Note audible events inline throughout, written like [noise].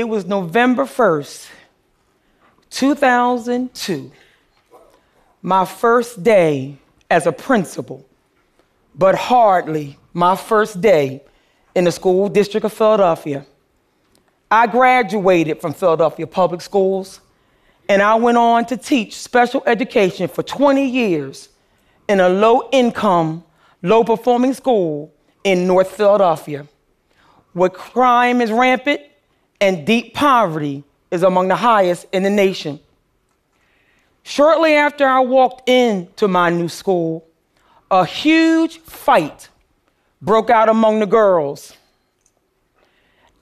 It was November 1st, 2002, my first day as a principal, but hardly my first day in the school district of Philadelphia. I graduated from Philadelphia Public Schools and I went on to teach special education for 20 years in a low income, low performing school in North Philadelphia, where crime is rampant and deep poverty is among the highest in the nation. Shortly after I walked into my new school, a huge fight broke out among the girls.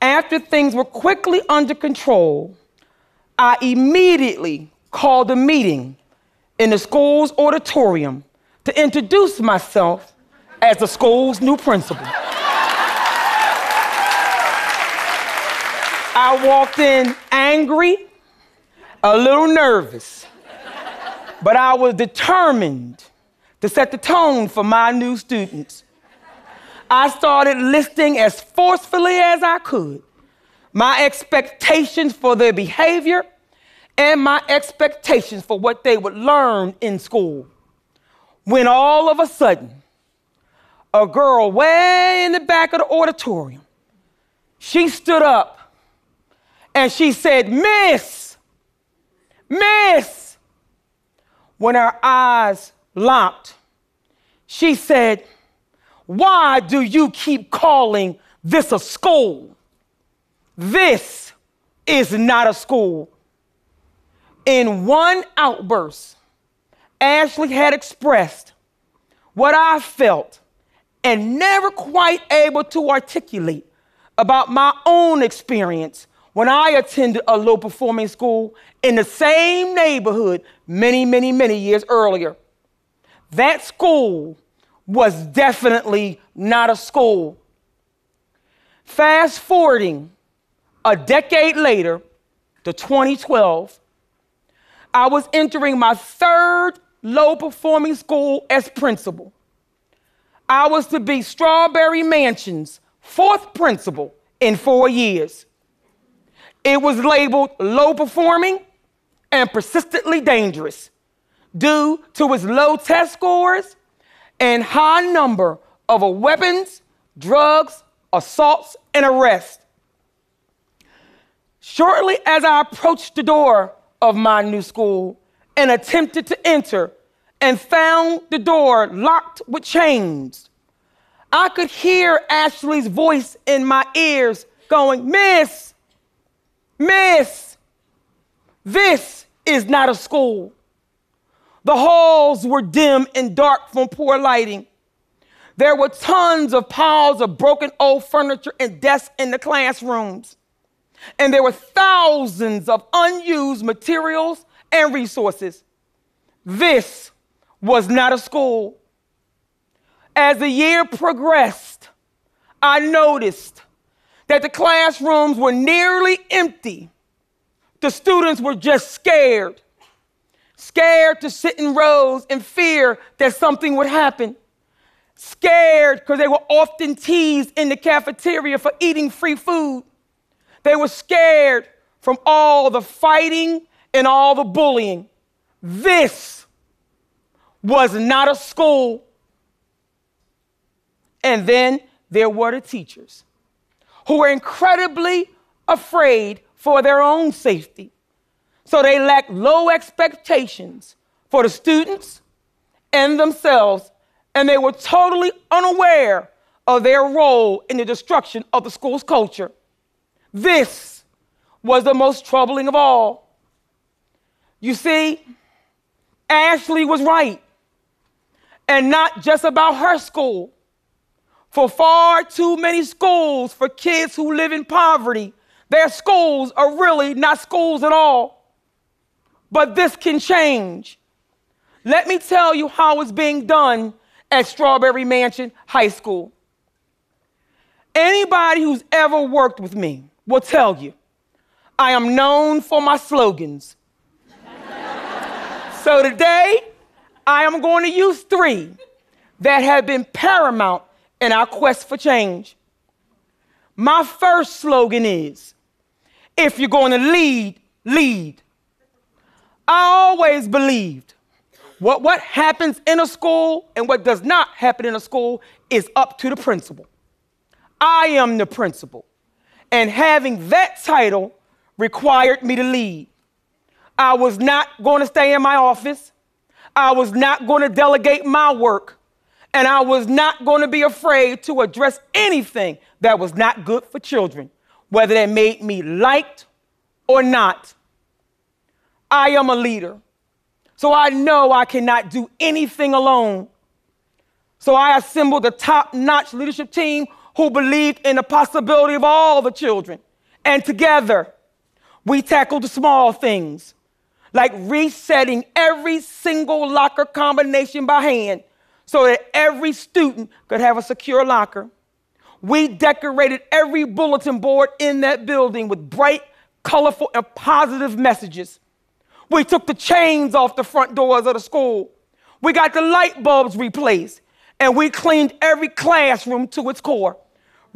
After things were quickly under control, I immediately called a meeting in the school's auditorium to introduce myself as the school's new principal. I walked in angry, a little nervous, but I was determined to set the tone for my new students. I started listing as forcefully as I could my expectations for their behavior and my expectations for what they would learn in school. When all of a sudden, a girl way in the back of the auditorium, she stood up and she said, Miss, Miss. When her eyes locked, she said, Why do you keep calling this a school? This is not a school. In one outburst, Ashley had expressed what I felt and never quite able to articulate about my own experience when I attended a low performing school in the same neighborhood many, many, many years earlier. That school was definitely not a school. Fast forwarding a decade later, to 2012, I was entering my third low performing school as principal. I was to be Strawberry Mansion's fourth principal in four years. It was labeled low performing and persistently dangerous due to its low test scores and high number of weapons, drugs, assaults, and arrests. Shortly as I approached the door of my new school and attempted to enter and found the door locked with chains, I could hear Ashley's voice in my ears going, Miss, Miss, this is not a school. The halls were dim and dark from poor lighting. There were tons of piles of broken old furniture and desks in the classrooms and there were thousands of unused materials and resources. This was not a school. As the year progressed, I noticed that the classrooms were nearly empty. The students were just scared, scared to sit in rows in fear that something would happen, scared because they were often teased in the cafeteria for eating free food. They were scared from all the fighting and all the bullying. This was not a school. And then there were the teachers who were incredibly afraid for their own safety. So they lacked low expectations for the students and themselves, and they were totally unaware of their role in the destruction of the school's culture. This was the most troubling of all. You see, Ashley was right. And not just about her school. For far too many schools for kids who live in poverty, their schools are really not schools at all. But this can change. Let me tell you how it's being done at Strawberry Mansion High School. Anybody who's ever worked with me will tell you I am known for my slogans. [laughs] so today, I am going to use three that have been paramount in our quest for change. My first slogan is If you're going to lead, lead. I always believed what, what happens in a school and what does not happen in a school is up to the principal. I am the principal. And having that title required me to lead. I was not going to stay in my office. I was not going to delegate my work. And I was not going to be afraid to address anything that was not good for children, whether that made me liked or not. I am a leader. So I know I cannot do anything alone. So I assembled a top notch leadership team who believed in the possibility of all the children. And together, we tackled the small things like resetting every single locker combination by hand so that every student could have a secure locker. We decorated every bulletin board in that building with bright, colorful, and positive messages. We took the chains off the front doors of the school. We got the light bulbs replaced, and we cleaned every classroom to its core,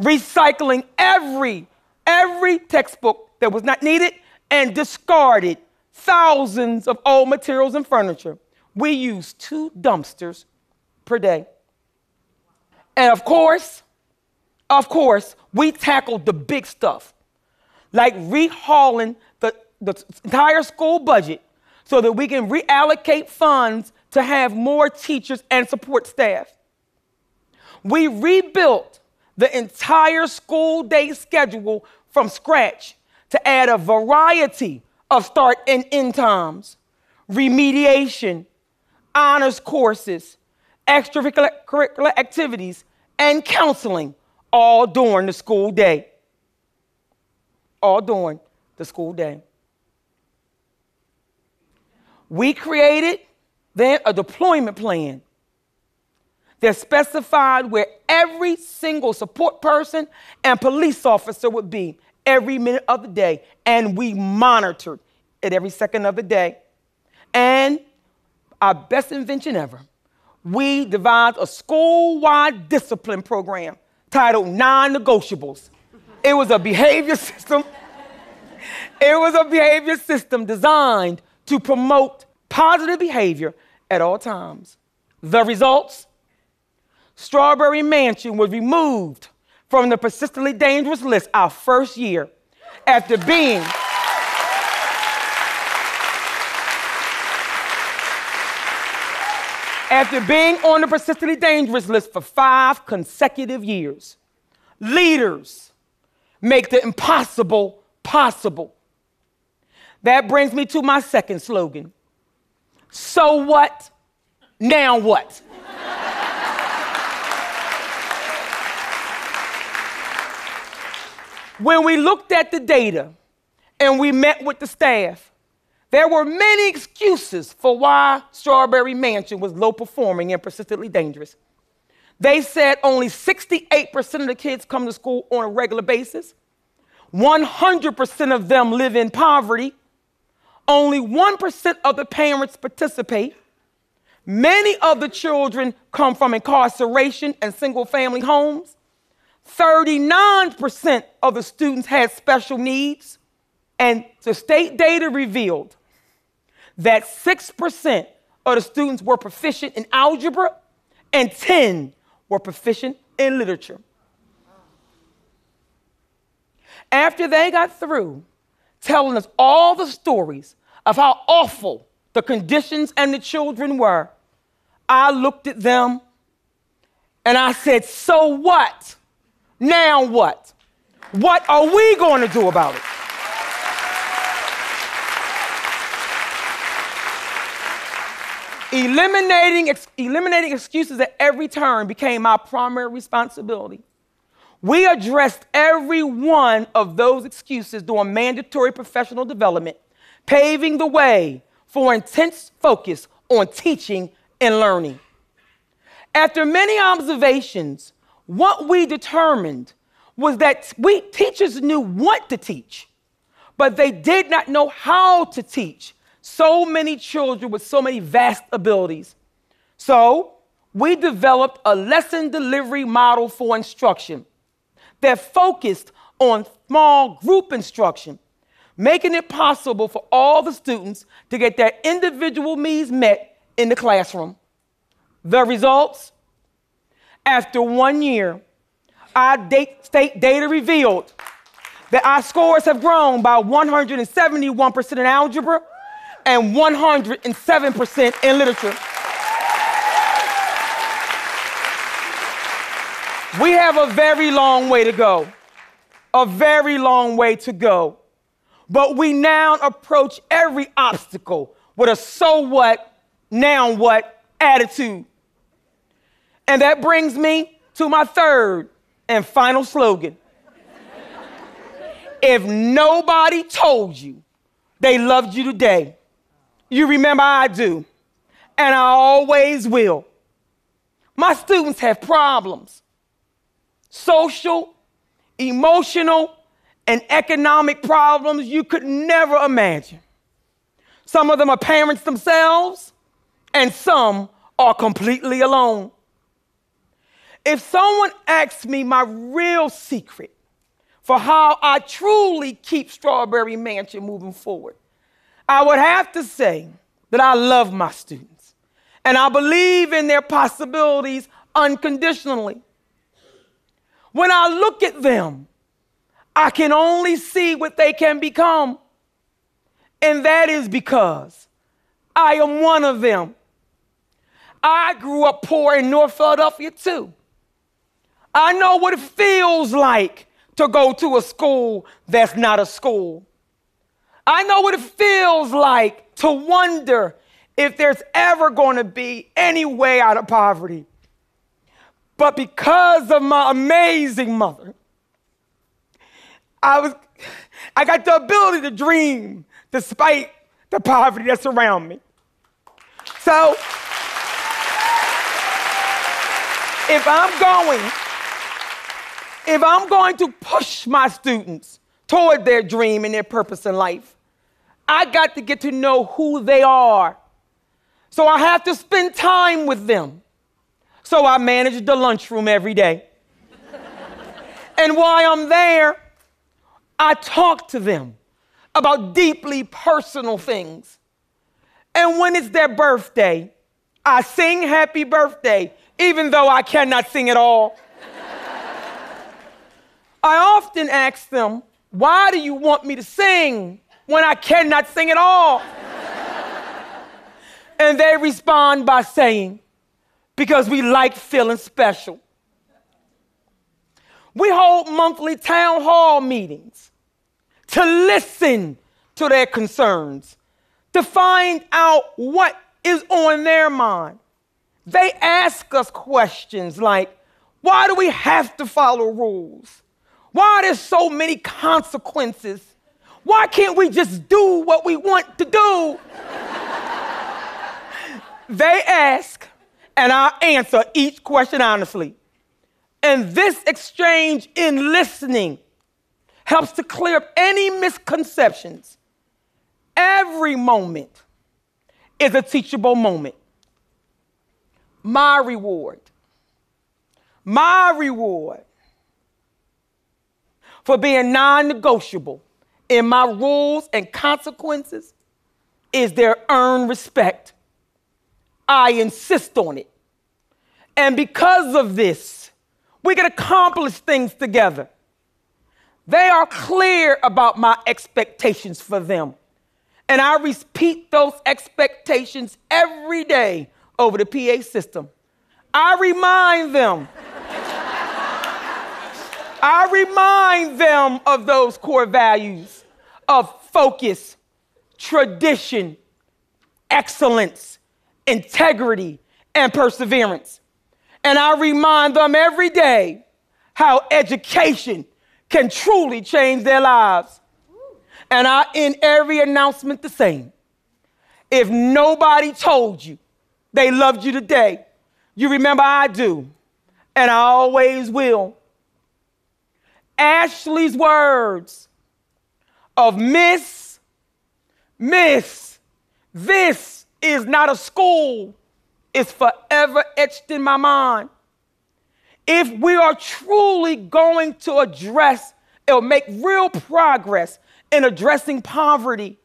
recycling every, every textbook that was not needed and discarded thousands of old materials and furniture. We used two dumpsters per day. And of course, of course, we tackled the big stuff, like rehauling the, the entire school budget so that we can reallocate funds to have more teachers and support staff. We rebuilt the entire school day schedule from scratch to add a variety of start and end times, remediation, honors courses, extracurricular activities, and counseling all during the school day. All during the school day. We created then a deployment plan that specified where every single support person and police officer would be every minute of the day, and we monitored it every second of the day. And our best invention ever, we devised a school wide discipline program titled Non Negotiables. It was a behavior system. It was a behavior system designed to promote positive behavior at all times. The results Strawberry Mansion was removed from the persistently dangerous list our first year after being after being on the persistently dangerous list for five consecutive years. Leaders make the impossible possible. That brings me to my second slogan. So what? Now what? When we looked at the data and we met with the staff, there were many excuses for why Strawberry Mansion was low performing and persistently dangerous. They said only 68% of the kids come to school on a regular basis. 100% of them live in poverty. Only 1% of the parents participate. Many of the children come from incarceration and single family homes. 39% of the students had special needs, and the state data revealed that 6% of the students were proficient in algebra and 10 were proficient in literature. After they got through telling us all the stories of how awful the conditions and the children were, I looked at them and I said, So what? Now what? What are we going to do about it? Eliminating, ex- eliminating excuses at every turn became my primary responsibility. We addressed every one of those excuses during mandatory professional development, paving the way for intense focus on teaching and learning. After many observations, what we determined was that we teachers knew what to teach, but they did not know how to teach so many children with so many vast abilities. So, we developed a lesson delivery model for instruction that focused on small group instruction, making it possible for all the students to get their individual needs met in the classroom. The results? After one year, our state data revealed that our scores have grown by 171% in algebra and 107% in literature. We have a very long way to go. A very long way to go. But we now approach every obstacle with a so what, now what attitude. And that brings me to my third and final slogan. if nobody told you they loved you today, you remember I do, and I always will. My students have problems social, emotional, and economic problems you could never imagine. Some of them are parents themselves, and some are completely alone. If someone asks me my real secret for how I truly keep Strawberry Mansion moving forward, I would have to say that I love my students and I believe in their possibilities unconditionally. When I look at them, I can only see what they can become. And that is because I am one of them. I grew up poor in North Philadelphia too. I know what it feels like to go to a school that's not a school. I know what it feels like to wonder if there's ever going to be any way out of poverty. But because of my amazing mother, I was I got the ability to dream despite the poverty that's around me. So if I'm going if I'm going to push my students toward their dream and their purpose in life, I got to get to know who they are. So I have to spend time with them. So I manage the lunchroom every day. and while I'm there, I talk to them about deeply personal things. And when it's their birthday, I sing happy birthday, even though I cannot sing at all. I often ask them, why do you want me to sing when I cannot sing at all? and they respond by saying, because we like feeling special. We hold monthly town hall meetings to listen to their concerns, to find out what is on their mind. They ask us questions like, why do we have to follow rules? Why are there so many consequences? Why can't we just do what we want to do? they ask, and I answer each question honestly. And this exchange in listening helps to clear up any misconceptions. Every moment is a teachable moment. My reward, my reward for being non negotiable in my rules and consequences is their earned respect. I insist on it. And because of this, we can accomplish things together. They are clear about my expectations for them. And I repeat those expectations every day over the PA system. I remind them [laughs] I remind them of those core values of focus, tradition, excellence, integrity, and perseverance. And I remind them every day how education can truly change their lives. And I end every announcement the same. If nobody told you they loved you today, you remember I do, and I always will. Ashley's words of Miss, Miss, this is not a school, It's forever etched in my mind. If we are truly going to address or make real progress in addressing poverty,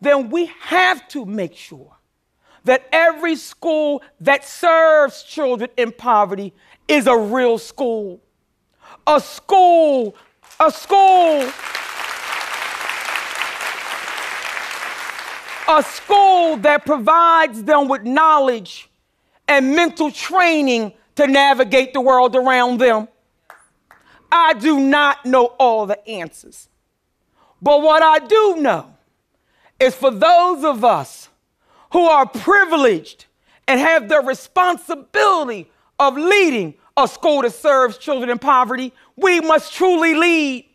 then we have to make sure that every school that serves children in poverty is a real school. A school, a school, a school that provides them with knowledge and mental training to navigate the world around them. I do not know all the answers. But what I do know is for those of us who are privileged and have the responsibility of leading a school that serves children in poverty, we must truly lead.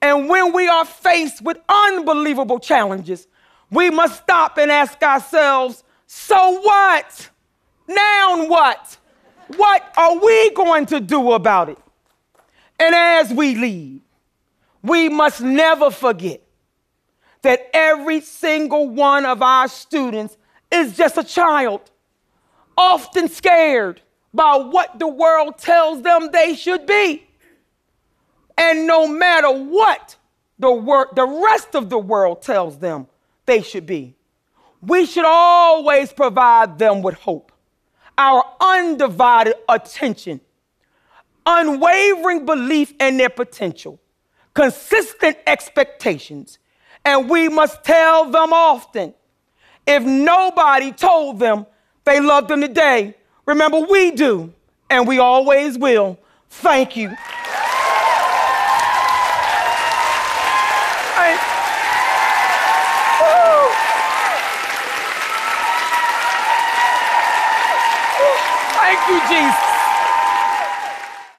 And when we are faced with unbelievable challenges, we must stop and ask ourselves, so what? Now what? What are we going to do about it? And as we lead, we must never forget that every single one of our students is just a child, often scared by what the world tells them they should be. And no matter what the, wor- the rest of the world tells them they should be, we should always provide them with hope, our undivided attention, unwavering belief in their potential, consistent expectations. And we must tell them often if nobody told them they loved them today, remember we do, and we always will. Thank you.